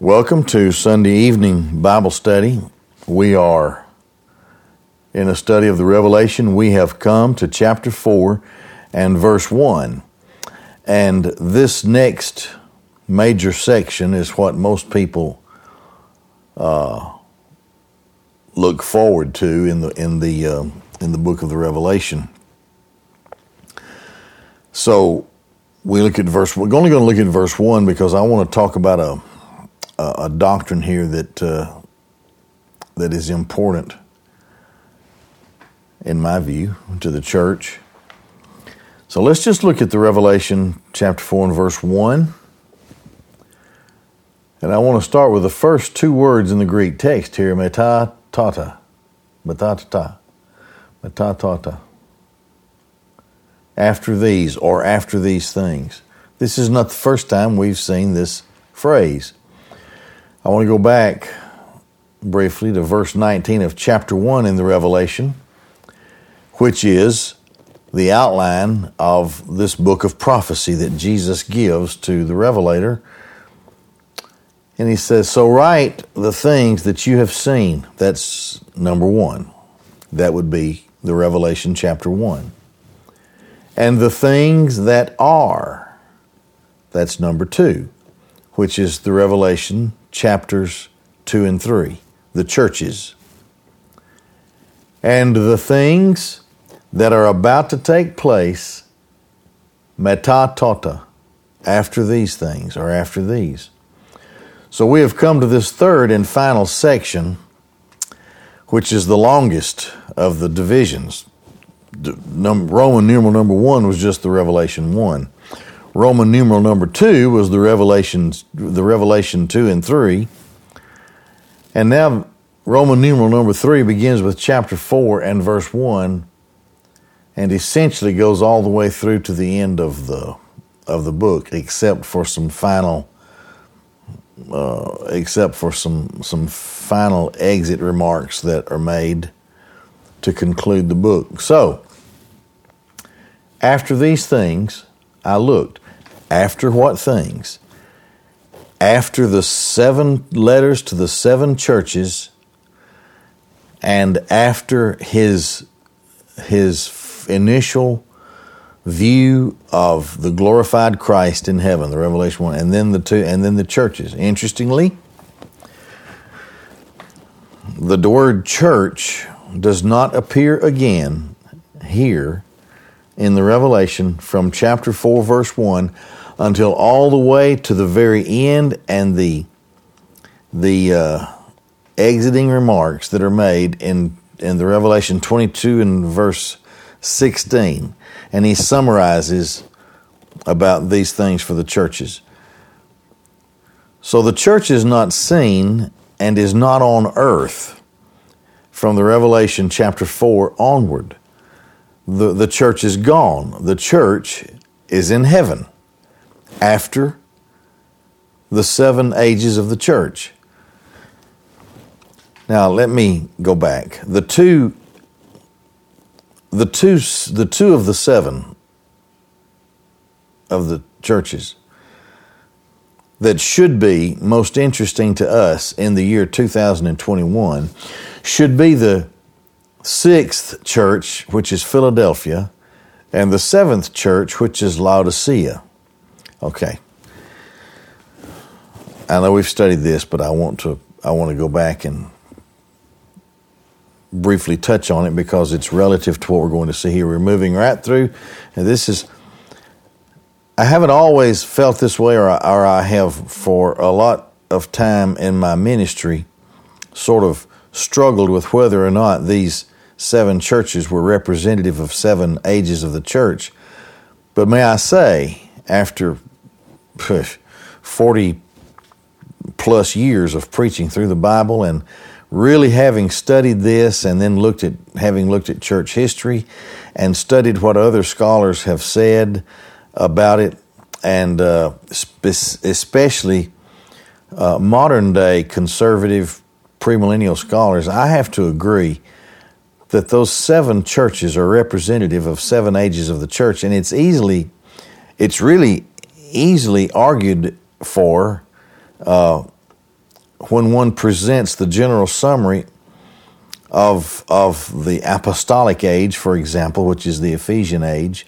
Welcome to Sunday evening Bible study. We are in a study of the Revelation. We have come to chapter 4 and verse 1. And this next major section is what most people uh, look forward to in the in the uh, in the book of the Revelation. So we look at verse. We're only going to look at verse one because I want to talk about a a, a doctrine here that uh, that is important, in my view, to the church. So let's just look at the Revelation chapter four and verse one. And I want to start with the first two words in the Greek text here, meta tata, meta tata, After these, or after these things. This is not the first time we've seen this phrase. I want to go back briefly to verse 19 of chapter 1 in the Revelation, which is the outline of this book of prophecy that Jesus gives to the Revelator. And he says, So write the things that you have seen. That's number one. That would be the Revelation chapter 1. And the things that are. That's number two, which is the Revelation chapters 2 and 3, the churches. And the things that are about to take place, metatota, after these things, or after these. So we have come to this third and final section, which is the longest of the divisions. Roman numeral number one was just the Revelation 1. Roman numeral number two was the Revelations, the Revelation two and three, and now Roman numeral number three begins with chapter four and verse one, and essentially goes all the way through to the end of the of the book, except for some final, uh, except for some some final exit remarks that are made to conclude the book. So, after these things, I looked after what things? After the seven letters to the seven churches and after his, his initial view of the glorified Christ in heaven, the Revelation 1, and then the two and then the churches. Interestingly, the word church does not appear again here in the Revelation from chapter 4 verse 1 until all the way to the very end and the the uh, exiting remarks that are made in in the Revelation 22 and verse 16 and he summarizes about these things for the churches. So the church is not seen and is not on earth from the Revelation chapter 4 onward. The, the church is gone. The church is in heaven after the seven ages of the church. Now let me go back. The two the two the two of the seven of the churches that should be most interesting to us in the year 2021 should be the sixth church, which is Philadelphia, and the seventh church, which is Laodicea. Okay. I know we've studied this, but I want to I want to go back and briefly touch on it because it's relative to what we're going to see here. We're moving right through, and this is. I haven't always felt this way, or I, or I have for a lot of time in my ministry, sort of struggled with whether or not these seven churches were representative of seven ages of the church. But may I say, after 40 plus years of preaching through the Bible and really having studied this and then looked at having looked at church history and studied what other scholars have said about it and uh, especially uh, modern day conservative premillennial scholars i have to agree that those seven churches are representative of seven ages of the church and it's easily it's really easily argued for uh, when one presents the general summary of, of the apostolic age, for example, which is the Ephesian age,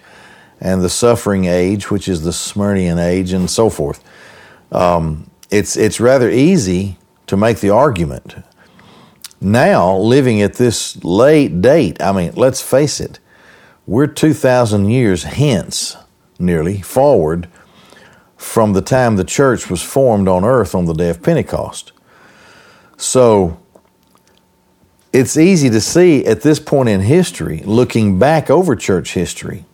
and the suffering age, which is the Smyrnian age, and so forth. Um, it's, it's rather easy to make the argument. Now, living at this late date, I mean, let's face it, we're 2,000 years hence, nearly, forward from the time the church was formed on earth on the day of Pentecost. So, it's easy to see at this point in history, looking back over church history,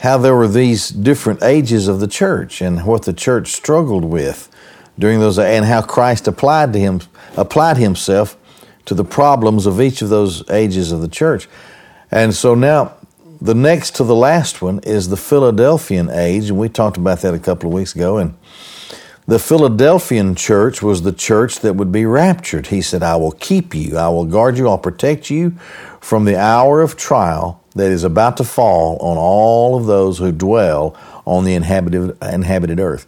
how there were these different ages of the church and what the church struggled with during those and how Christ applied to him applied himself to the problems of each of those ages of the church. And so now the next to the last one is the Philadelphian age, and we talked about that a couple of weeks ago and the Philadelphian church was the church that would be raptured. He said, I will keep you, I will guard you, I'll protect you from the hour of trial that is about to fall on all of those who dwell on the inhabited, inhabited earth.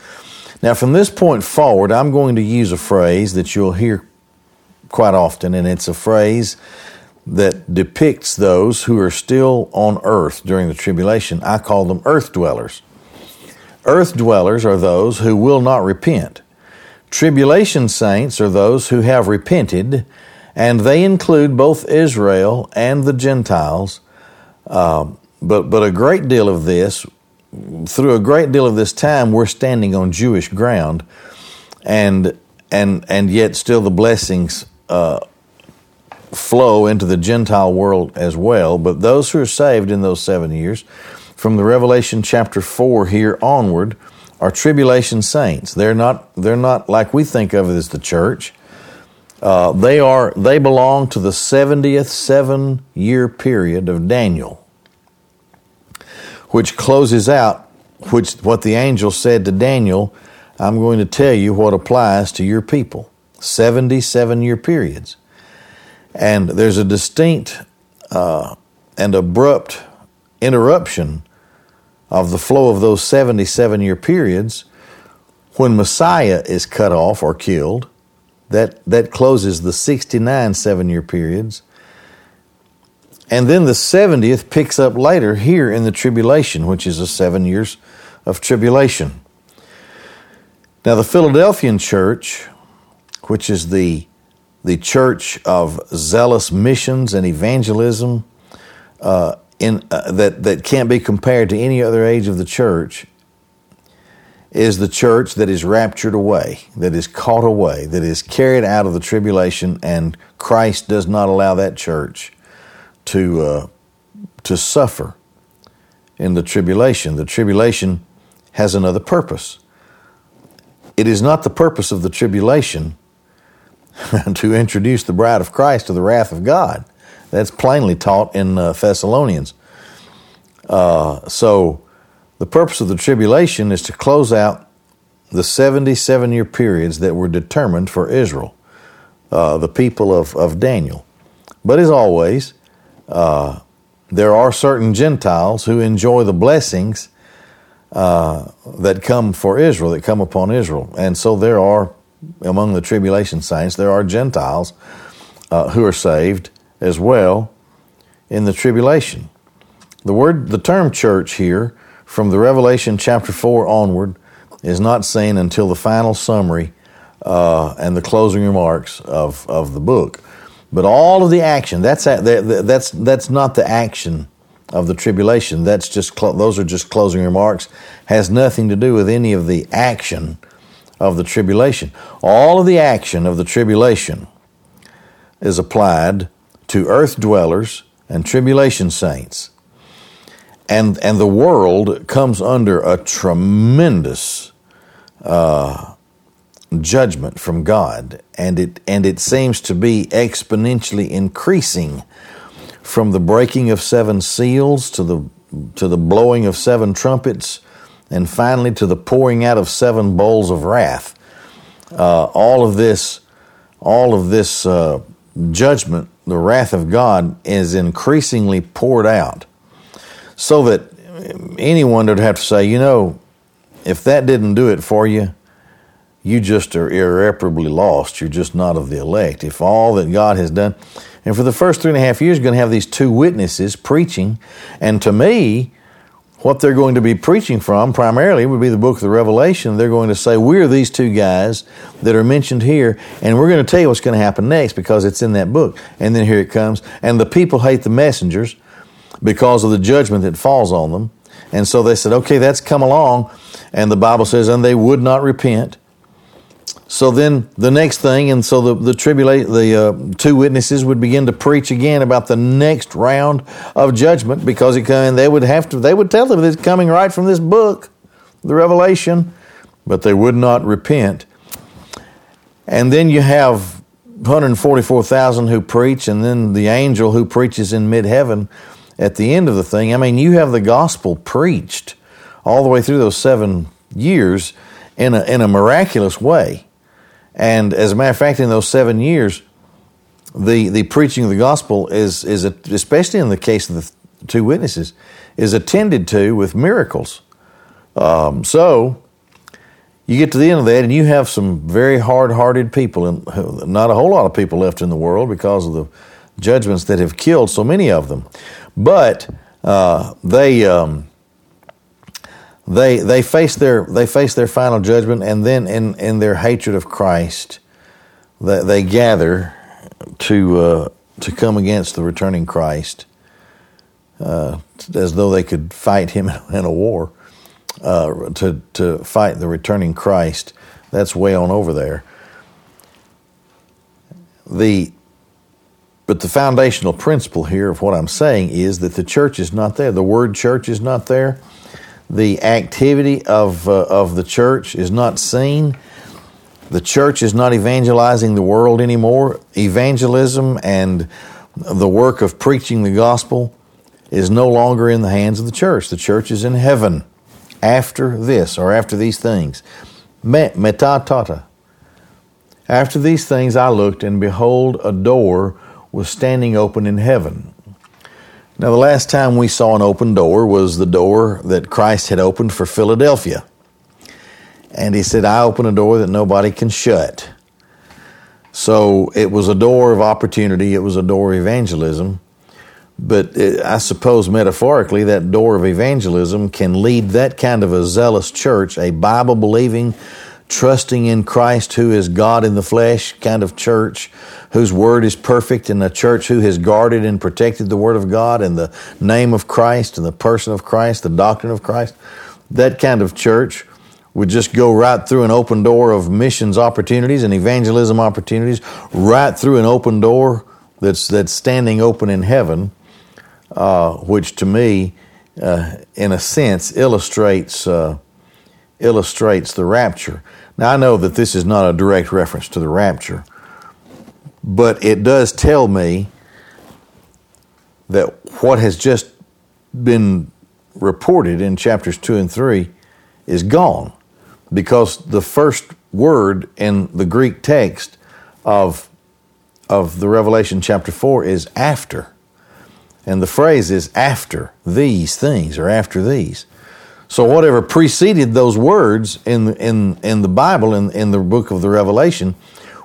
Now, from this point forward, I'm going to use a phrase that you'll hear quite often, and it's a phrase that depicts those who are still on earth during the tribulation. I call them earth dwellers. Earth dwellers are those who will not repent. Tribulation saints are those who have repented, and they include both Israel and the Gentiles. Uh, but, but a great deal of this, through a great deal of this time, we're standing on Jewish ground, and and and yet still the blessings uh, flow into the Gentile world as well. But those who are saved in those seven years from the Revelation chapter 4 here onward are tribulation saints. They're not, they're not like we think of it as the church. Uh, they are they belong to the 70th seven year period of Daniel, which closes out which what the angel said to Daniel, I'm going to tell you what applies to your people. 77 year periods. And there's a distinct uh, and abrupt interruption of the flow of those 77 year periods when Messiah is cut off or killed. That, that closes the 69 seven year periods. And then the 70th picks up later here in the tribulation, which is a seven years of tribulation. Now, the Philadelphian church, which is the, the church of zealous missions and evangelism, uh, in, uh, that, that can't be compared to any other age of the church is the church that is raptured away, that is caught away, that is carried out of the tribulation, and Christ does not allow that church to, uh, to suffer in the tribulation. The tribulation has another purpose. It is not the purpose of the tribulation to introduce the bride of Christ to the wrath of God. That's plainly taught in uh, Thessalonians. Uh, so, the purpose of the tribulation is to close out the 77 year periods that were determined for Israel, uh, the people of, of Daniel. But as always, uh, there are certain Gentiles who enjoy the blessings uh, that come for Israel, that come upon Israel. And so there are, among the tribulation saints, there are Gentiles uh, who are saved as well in the tribulation. The word, the term church here, from the Revelation chapter 4 onward, is not seen until the final summary uh, and the closing remarks of, of the book. But all of the action, that's, that's, that's not the action of the tribulation. That's just, those are just closing remarks, has nothing to do with any of the action of the tribulation. All of the action of the tribulation is applied to earth dwellers and tribulation saints. And, and the world comes under a tremendous uh, judgment from God, and it, and it seems to be exponentially increasing from the breaking of seven seals to the, to the blowing of seven trumpets, and finally to the pouring out of seven bowls of wrath. Uh, all of this, all of this uh, judgment the wrath of God is increasingly poured out. So that anyone would have to say, you know, if that didn't do it for you, you just are irreparably lost. You're just not of the elect. If all that God has done, and for the first three and a half years, you're going to have these two witnesses preaching, and to me, what they're going to be preaching from primarily would be the book of the Revelation. They're going to say, We're these two guys that are mentioned here, and we're going to tell you what's going to happen next because it's in that book. And then here it comes. And the people hate the messengers because of the judgment that falls on them. And so they said, Okay, that's come along. And the Bible says, And they would not repent. So then the next thing, and so the the tribulate the uh, two witnesses would begin to preach again about the next round of judgment because it and they would have to they would tell them it's coming right from this book, the Revelation, but they would not repent. And then you have 144,000 who preach, and then the angel who preaches in mid heaven at the end of the thing. I mean, you have the gospel preached all the way through those seven years in a, in a miraculous way. And as a matter of fact, in those seven years, the, the preaching of the gospel is, is a, especially in the case of the two witnesses, is attended to with miracles. Um, so you get to the end of that, and you have some very hard hearted people, and not a whole lot of people left in the world because of the judgments that have killed so many of them. But uh, they. Um, they they face their they face their final judgment, and then in in their hatred of Christ, they, they gather to uh, to come against the returning Christ, uh, as though they could fight him in a war. Uh, to to fight the returning Christ, that's way on over there. The but the foundational principle here of what I'm saying is that the church is not there. The word church is not there the activity of, uh, of the church is not seen. The church is not evangelizing the world anymore. Evangelism and the work of preaching the gospel is no longer in the hands of the church. The church is in heaven after this or after these things. Metatata. After these things I looked, and behold, a door was standing open in heaven. Now, the last time we saw an open door was the door that Christ had opened for Philadelphia. And he said, I open a door that nobody can shut. So it was a door of opportunity, it was a door of evangelism. But it, I suppose metaphorically, that door of evangelism can lead that kind of a zealous church, a Bible believing, trusting in Christ who is God in the flesh kind of church, whose word is perfect, and a church who has guarded and protected the word of God and the name of Christ and the person of Christ, the doctrine of Christ. That kind of church would just go right through an open door of missions opportunities and evangelism opportunities, right through an open door that's that's standing open in heaven, uh, which to me, uh, in a sense, illustrates. Uh, illustrates the rapture. Now, I know that this is not a direct reference to the rapture, but it does tell me that what has just been reported in chapters 2 and 3 is gone because the first word in the Greek text of, of the Revelation chapter 4 is after. And the phrase is after these things or after these. So whatever preceded those words in in in the Bible in in the book of the Revelation,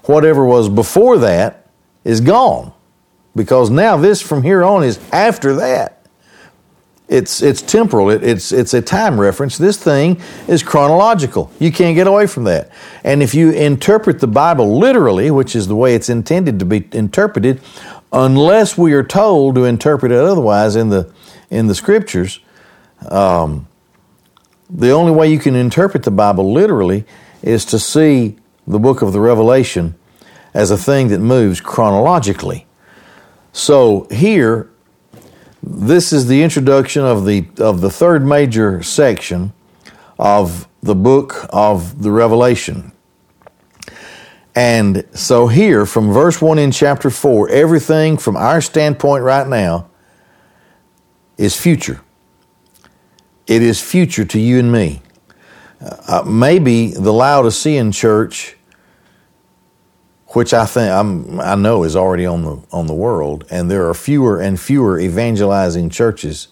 whatever was before that is gone, because now this from here on is after that. It's it's temporal. It, it's it's a time reference. This thing is chronological. You can't get away from that. And if you interpret the Bible literally, which is the way it's intended to be interpreted, unless we are told to interpret it otherwise in the in the Scriptures. Um, the only way you can interpret the Bible literally is to see the book of the Revelation as a thing that moves chronologically. So here, this is the introduction of the of the third major section of the book of the Revelation. And so here, from verse 1 in chapter 4, everything from our standpoint right now is future. It is future to you and me. Uh, maybe the Laodicean church, which I think I'm, I know is already on the on the world, and there are fewer and fewer evangelizing churches,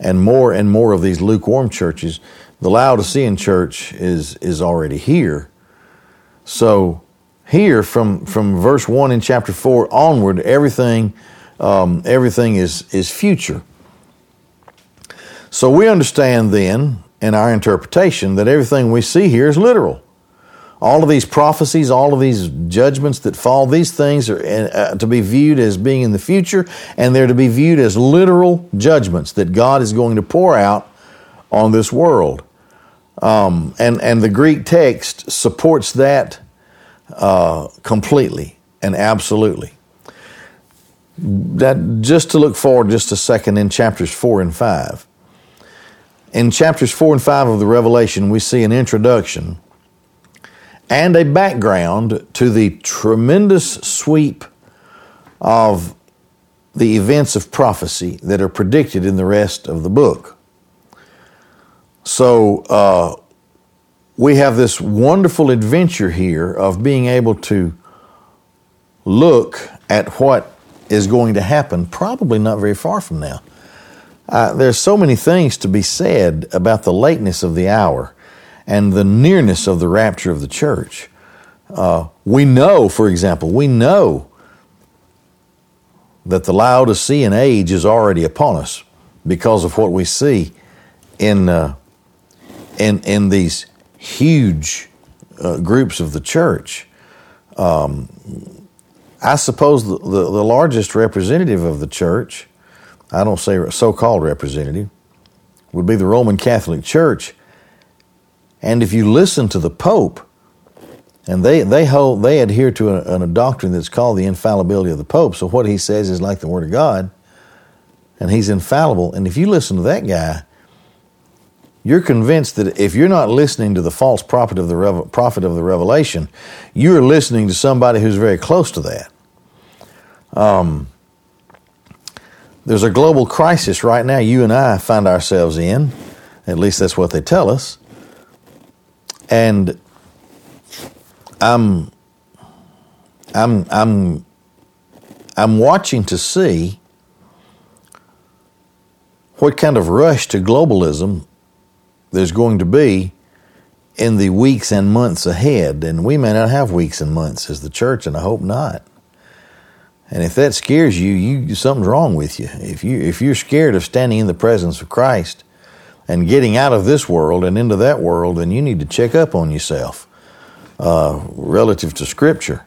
and more and more of these lukewarm churches. The Laodicean church is is already here, So here, from from verse one in chapter four onward, everything um, everything is is future. So we understand then in our interpretation that everything we see here is literal. All of these prophecies, all of these judgments that fall, these things are uh, to be viewed as being in the future, and they're to be viewed as literal judgments that God is going to pour out on this world. Um, and, and the Greek text supports that uh, completely and absolutely. That just to look forward just a second in chapters four and five. In chapters four and five of the Revelation, we see an introduction and a background to the tremendous sweep of the events of prophecy that are predicted in the rest of the book. So, uh, we have this wonderful adventure here of being able to look at what is going to happen, probably not very far from now. Uh, there's so many things to be said about the lateness of the hour and the nearness of the rapture of the church. Uh, we know, for example, we know that the Laodicean age is already upon us because of what we see in uh, in in these huge uh, groups of the church. Um, I suppose the, the, the largest representative of the church, I don't say so called representative, would be the Roman Catholic Church and if you listen to the Pope, and they, they hold they adhere to a, a, doctrine that's called the infallibility of the Pope. So what he says is like the Word of God, and he's infallible. And if you listen to that guy, you're convinced that if you're not listening to the false prophet of the prophet of the Revelation, you're listening to somebody who's very close to that. Um, there's a global crisis right now. You and I find ourselves in. At least that's what they tell us. And I'm I'm I'm I'm watching to see what kind of rush to globalism there's going to be in the weeks and months ahead. And we may not have weeks and months as the church, and I hope not. And if that scares you, you something's wrong with you. If you if you're scared of standing in the presence of Christ, and getting out of this world and into that world, then you need to check up on yourself uh, relative to Scripture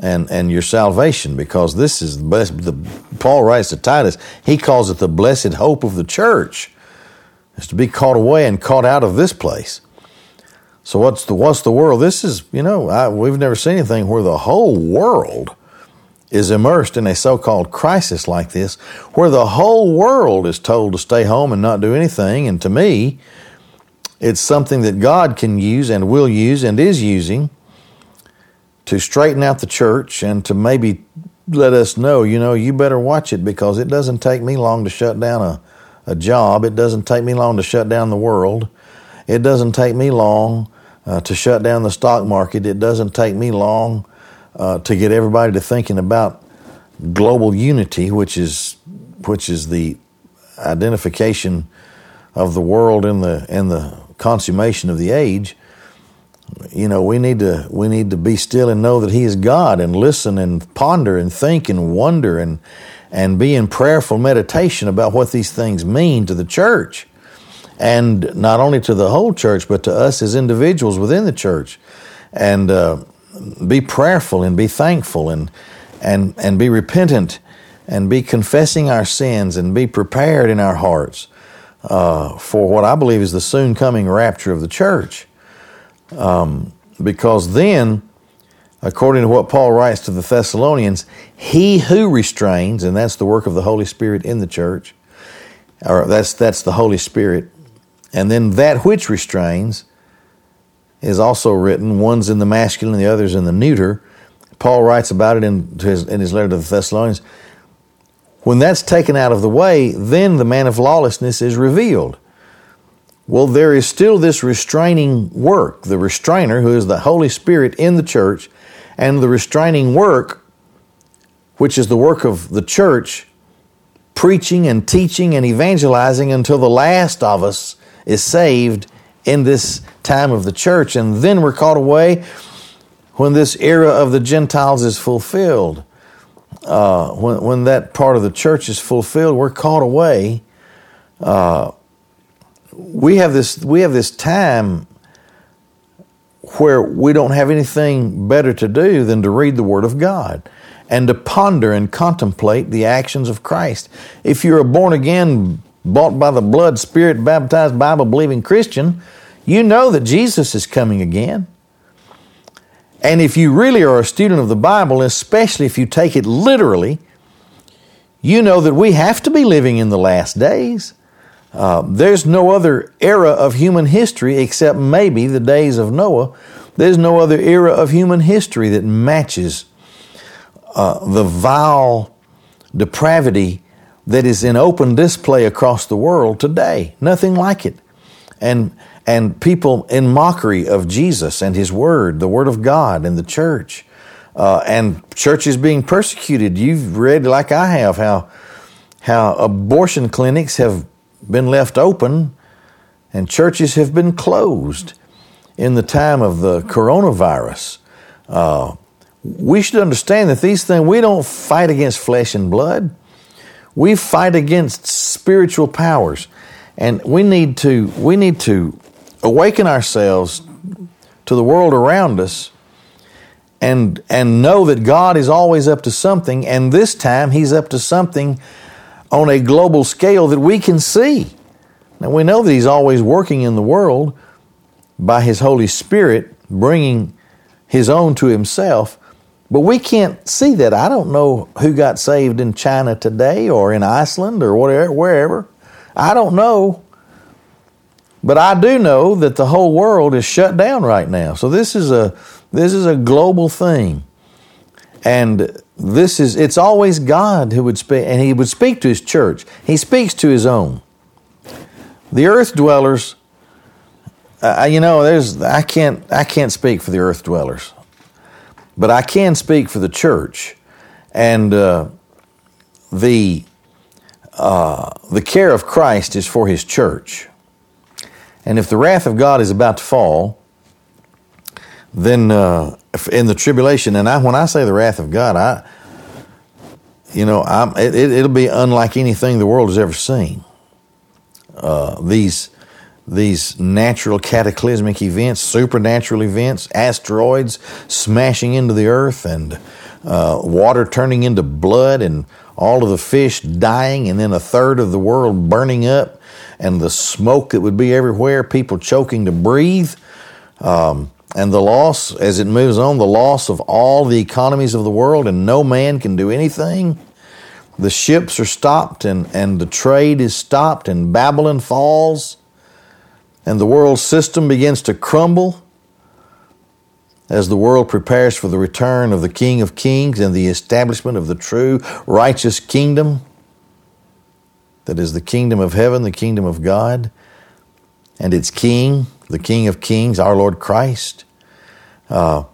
and and your salvation because this is the best. The, Paul writes to Titus, he calls it the blessed hope of the church, is to be caught away and caught out of this place. So what's the what's the world? This is you know I, we've never seen anything where the whole world is immersed in a so called crisis like this, where the whole world is told to stay home and not do anything. And to me, it's something that God can use and will use and is using to straighten out the church and to maybe let us know, you know, you better watch it because it doesn't take me long to shut down a, a job. It doesn't take me long to shut down the world. It doesn't take me long uh, to shut down the stock market. It doesn't take me long uh, to get everybody to thinking about global unity, which is which is the identification of the world in the in the consummation of the age. You know, we need to we need to be still and know that He is God, and listen and ponder and think and wonder and and be in prayerful meditation about what these things mean to the church, and not only to the whole church, but to us as individuals within the church, and. Uh, be prayerful and be thankful and and and be repentant and be confessing our sins and be prepared in our hearts uh, for what I believe is the soon coming rapture of the church. Um, because then, according to what Paul writes to the Thessalonians, he who restrains, and that's the work of the Holy Spirit in the church, or that's that's the Holy Spirit, and then that which restrains is also written. One's in the masculine, the other's in the neuter. Paul writes about it in his, in his letter to the Thessalonians. When that's taken out of the way, then the man of lawlessness is revealed. Well, there is still this restraining work, the restrainer, who is the Holy Spirit in the church, and the restraining work, which is the work of the church, preaching and teaching and evangelizing until the last of us is saved in this time of the church. And then we're caught away when this era of the Gentiles is fulfilled, uh, when, when that part of the church is fulfilled, we're called away. Uh, we have this we have this time where we don't have anything better to do than to read the Word of God and to ponder and contemplate the actions of Christ. If you're a born again, bought by the blood, spirit baptized, Bible believing Christian, you know that Jesus is coming again. And if you really are a student of the Bible, especially if you take it literally, you know that we have to be living in the last days. Uh, there's no other era of human history except maybe the days of Noah. There's no other era of human history that matches uh, the vile depravity that is in open display across the world today. Nothing like it. And, and people in mockery of Jesus and His Word, the Word of God and the church. Uh, and churches being persecuted. You've read, like I have, how, how abortion clinics have been left open and churches have been closed in the time of the coronavirus. Uh, we should understand that these things, we don't fight against flesh and blood. We fight against spiritual powers. And we need to, we need to awaken ourselves to the world around us and, and know that God is always up to something. And this time, He's up to something on a global scale that we can see. Now, we know that He's always working in the world by His Holy Spirit, bringing His own to Himself, but we can't see that. I don't know who got saved in China today or in Iceland or whatever, wherever. I don't know. But I do know that the whole world is shut down right now. So this is a this is a global thing. And this is it's always God who would speak and he would speak to his church. He speaks to his own. The earth dwellers uh, you know there's I can't I can't speak for the earth dwellers. But I can speak for the church. And uh, the uh, the care of Christ is for his church. And if the wrath of God is about to fall, then uh, in the tribulation, and I, when I say the wrath of God, I, you know, it, will be unlike anything the world has ever seen. Uh, these these natural cataclysmic events, supernatural events, asteroids smashing into the earth, and uh, water turning into blood, and all of the fish dying, and then a third of the world burning up, and the smoke that would be everywhere, people choking to breathe. Um, and the loss, as it moves on, the loss of all the economies of the world, and no man can do anything. The ships are stopped, and, and the trade is stopped, and Babylon falls, and the world system begins to crumble as the world prepares for the return of the King of Kings and the establishment of the true righteous kingdom that is the kingdom of heaven, the kingdom of God, and its King the King of Kings, our Lord Christ. Uh,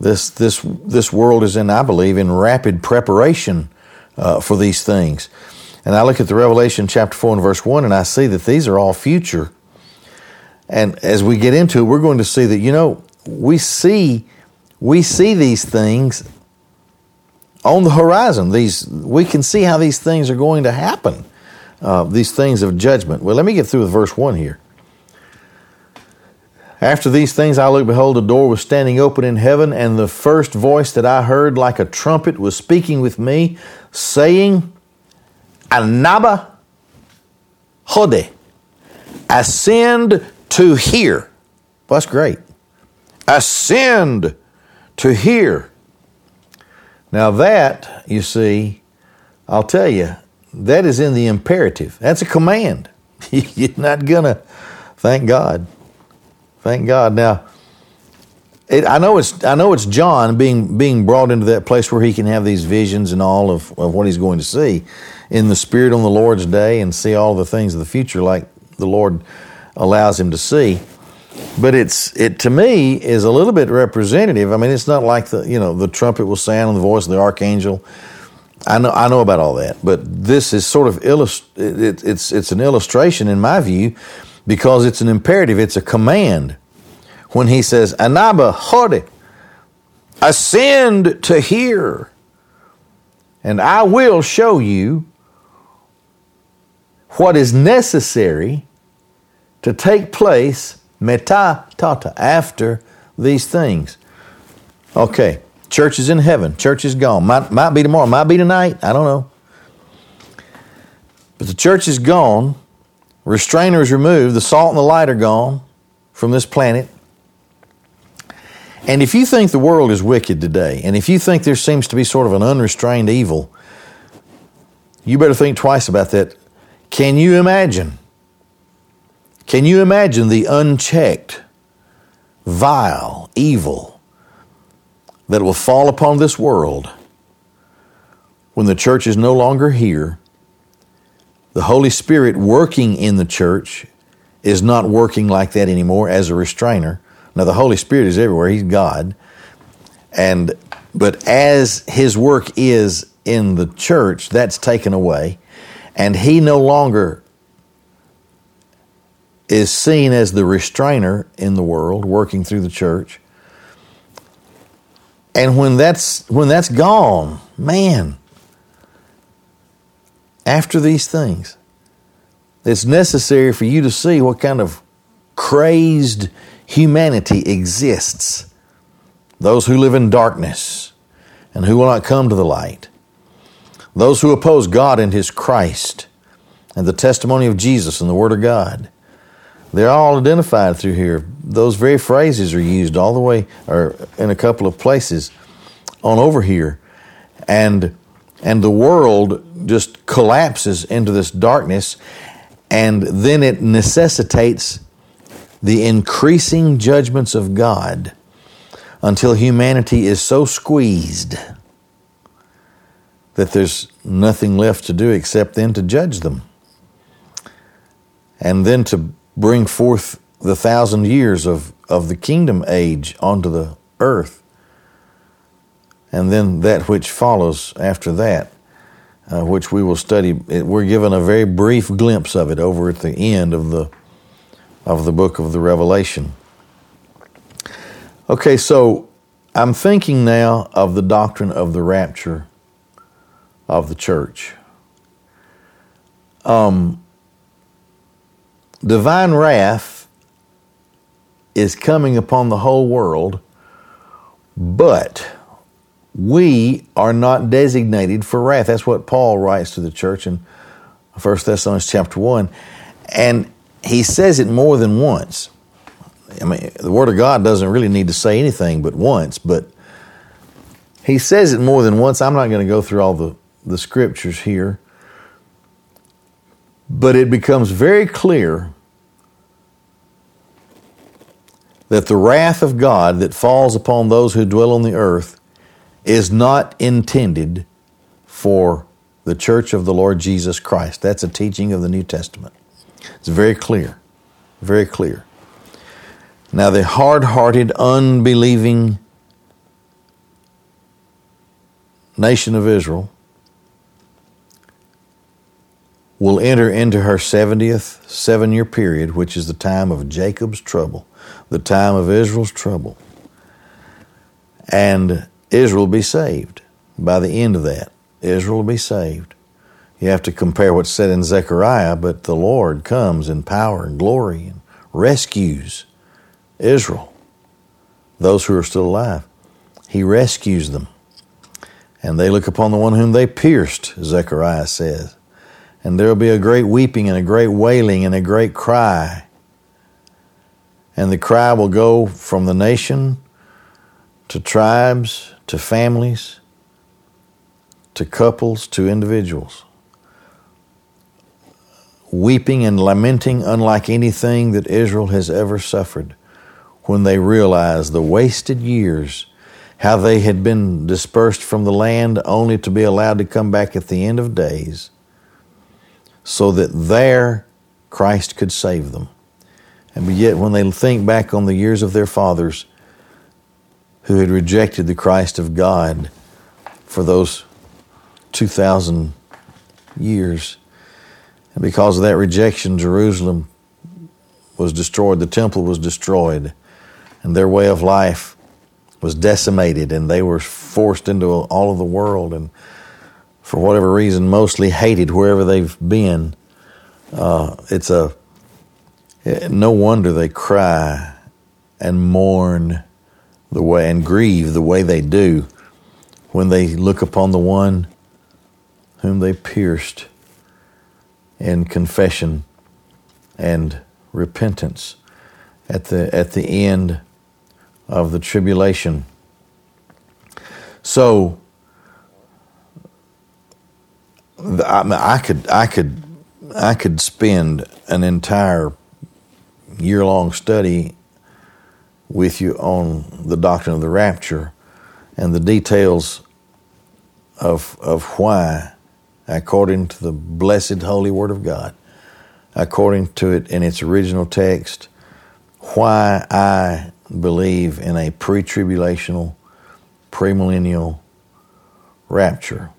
this this this world is in, I believe, in rapid preparation uh, for these things. And I look at the Revelation chapter four and verse one, and I see that these are all future. And as we get into it, we're going to see that you know we see we see these things on the horizon. These we can see how these things are going to happen. Uh, these things of judgment. Well, let me get through with verse one here. After these things I looked, behold, a door was standing open in heaven, and the first voice that I heard like a trumpet was speaking with me, saying, Anaba Hode, ascend to here. Well, that's great. Ascend to hear. Now, that, you see, I'll tell you, that is in the imperative. That's a command. You're not going to, thank God. Thank God. Now, it, I know it's I know it's John being being brought into that place where he can have these visions and all of, of what he's going to see in the Spirit on the Lord's day and see all the things of the future like the Lord allows him to see. But it's it to me is a little bit representative. I mean, it's not like the you know the trumpet will sound and the voice of the archangel. I know I know about all that, but this is sort of illust- it, it's it's an illustration in my view because it's an imperative, it's a command. When he says, Anaba Hode, Ascend to here, and I will show you what is necessary to take place meta tata after these things. Okay, church is in heaven. Church is gone. Might, might be tomorrow. Might be tonight. I don't know. But the church is gone. Restrainer is removed. The salt and the light are gone from this planet. And if you think the world is wicked today, and if you think there seems to be sort of an unrestrained evil, you better think twice about that. Can you imagine? Can you imagine the unchecked, vile evil that will fall upon this world when the church is no longer here? The Holy Spirit working in the church is not working like that anymore as a restrainer. Now the Holy Spirit is everywhere. He's God. And but as his work is in the church, that's taken away. And he no longer is seen as the restrainer in the world, working through the church. And when that's when that's gone, man, after these things, it's necessary for you to see what kind of crazed humanity exists. Those who live in darkness and who will not come to the light. Those who oppose God and His Christ and the testimony of Jesus and the Word of God. They're all identified through here. Those very phrases are used all the way, or in a couple of places on over here. And, and the world just collapses into this darkness, and then it necessitates the increasing judgments of God until humanity is so squeezed that there's nothing left to do except then to judge them. And then to bring forth the thousand years of, of the kingdom age onto the earth. And then that which follows after that, uh, which we will study. We're given a very brief glimpse of it over at the end of the of the book of the Revelation. Okay, so I'm thinking now of the doctrine of the rapture of the church. Um, divine wrath is coming upon the whole world, but we are not designated for wrath. That's what Paul writes to the church in 1 Thessalonians chapter 1. And he says it more than once. I mean, the Word of God doesn't really need to say anything but once, but he says it more than once. I'm not going to go through all the, the scriptures here, but it becomes very clear that the wrath of God that falls upon those who dwell on the earth is not intended for the church of the Lord Jesus Christ. That's a teaching of the New Testament. It's very clear, very clear. Now, the hard hearted, unbelieving nation of Israel will enter into her 70th seven year period, which is the time of Jacob's trouble, the time of Israel's trouble. And Israel will be saved by the end of that. Israel will be saved. You have to compare what's said in Zechariah, but the Lord comes in power and glory and rescues Israel, those who are still alive. He rescues them. And they look upon the one whom they pierced, Zechariah says. And there will be a great weeping and a great wailing and a great cry. And the cry will go from the nation to tribes to families to couples to individuals weeping and lamenting unlike anything that Israel has ever suffered when they realized the wasted years, how they had been dispersed from the land only to be allowed to come back at the end of days, so that there Christ could save them. And yet, when they think back on the years of their fathers who had rejected the Christ of God for those 2,000 years, and because of that rejection, Jerusalem was destroyed, the temple was destroyed, and their way of life was decimated and they were forced into all of the world and for whatever reason mostly hated wherever they've been. Uh, it's a no wonder they cry and mourn the way and grieve the way they do when they look upon the one whom they pierced in confession and repentance at the at the end of the tribulation. So I, mean, I could I could I could spend an entire year long study with you on the doctrine of the rapture and the details of of why, according to the blessed holy word of God, according to it in its original text, why I believe in a pre tribulational, premillennial rapture.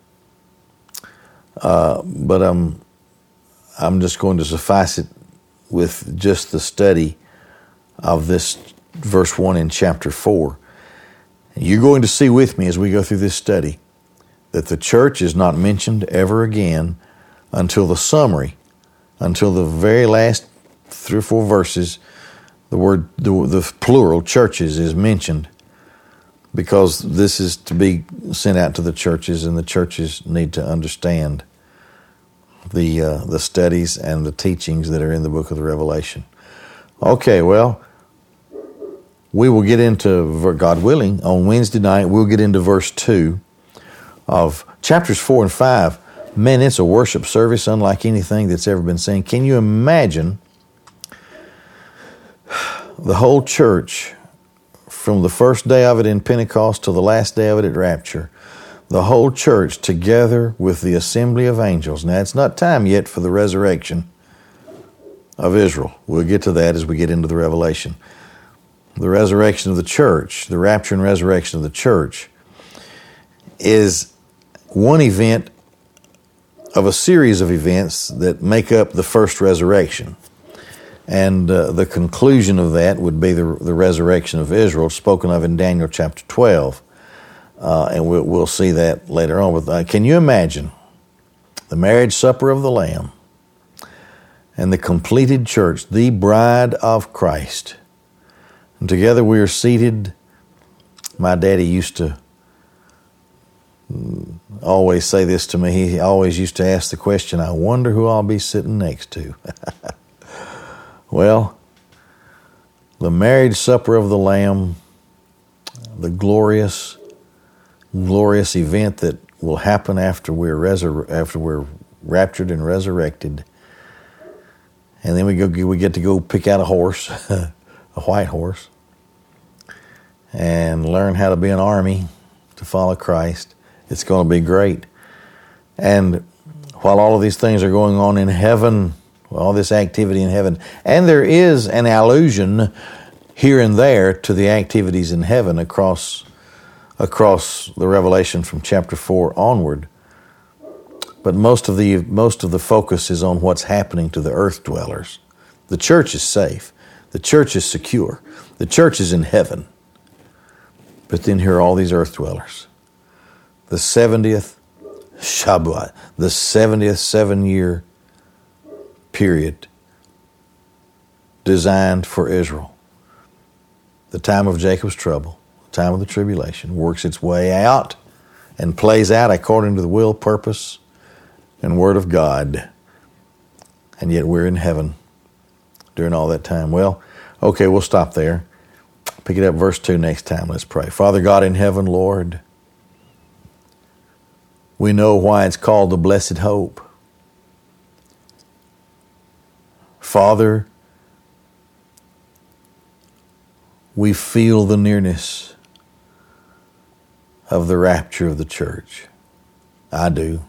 Uh, but I'm, I'm just going to suffice it with just the study of this verse 1 in chapter 4. You're going to see with me as we go through this study that the church is not mentioned ever again until the summary, until the very last three or four verses the word, the, the plural churches is mentioned because this is to be sent out to the churches, and the churches need to understand the uh, the studies and the teachings that are in the book of the Revelation. Okay, well, we will get into God willing on Wednesday night. We'll get into verse two of chapters four and five. Man, it's a worship service unlike anything that's ever been seen. Can you imagine? the whole church, from the first day of it in Pentecost to the last day of it at Rapture, the whole church together with the assembly of angels. Now, it's not time yet for the resurrection of Israel. We'll get to that as we get into the Revelation. The resurrection of the church, the rapture and resurrection of the church, is one event of a series of events that make up the first resurrection. And uh, the conclusion of that would be the, the resurrection of Israel, spoken of in Daniel chapter 12. Uh, and we'll, we'll, see that later on. But uh, can you imagine the marriage supper of the Lamb and the completed church, the bride of Christ? And together we are seated. My daddy used to mm, always say this to me. He always used to ask the question, I wonder who I'll be sitting next to. Well, the marriage supper of the Lamb, the glorious, glorious event that will happen after we're resur- after we're raptured and resurrected, and then we go we get to go pick out a horse, a white horse, and learn how to be an army to follow Christ. It's going to be great, and while all of these things are going on in heaven all this activity in heaven. And there is an allusion here and there to the activities in heaven across across the revelation from chapter 4 onward. But most of the most of the focus is on what's happening to the earth dwellers. The church is safe. The church is secure. The church is in heaven. But then here are all these earth dwellers. The 70th Shabbat, the 70th seven year period designed for Israel. The time of Jacob's trouble, time of the tribulation, works its way out and plays out according to the will, purpose, and word of God. And yet we're in heaven during all that time. Well, okay, we'll stop there. Pick it up, verse 2 next time. Let's pray. Father God in heaven, Lord, we know why it's called the blessed hope. Father, we feel the nearness of the rapture of the church. I do.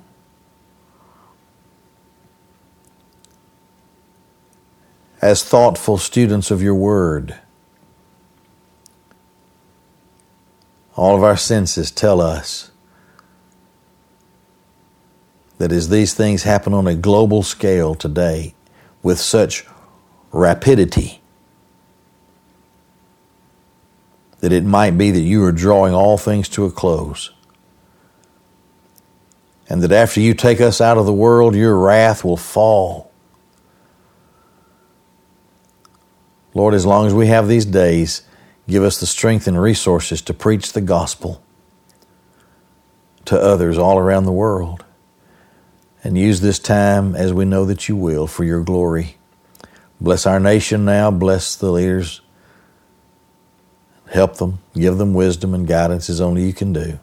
As thoughtful students of your word, all of our senses tell us that as these things happen on a global scale today, with such rapidity that it might be that you are drawing all things to a close. And that after you take us out of the world, your wrath will fall. Lord, as long as we have these days, give us the strength and resources to preach the gospel to others all around the world. And use this time as we know that you will for your glory. Bless our nation now. Bless the leaders. Help them. Give them wisdom and guidance as only you can do.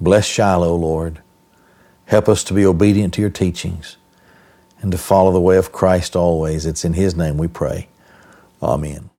Bless Shiloh, Lord. Help us to be obedient to your teachings and to follow the way of Christ always. It's in His name we pray. Amen.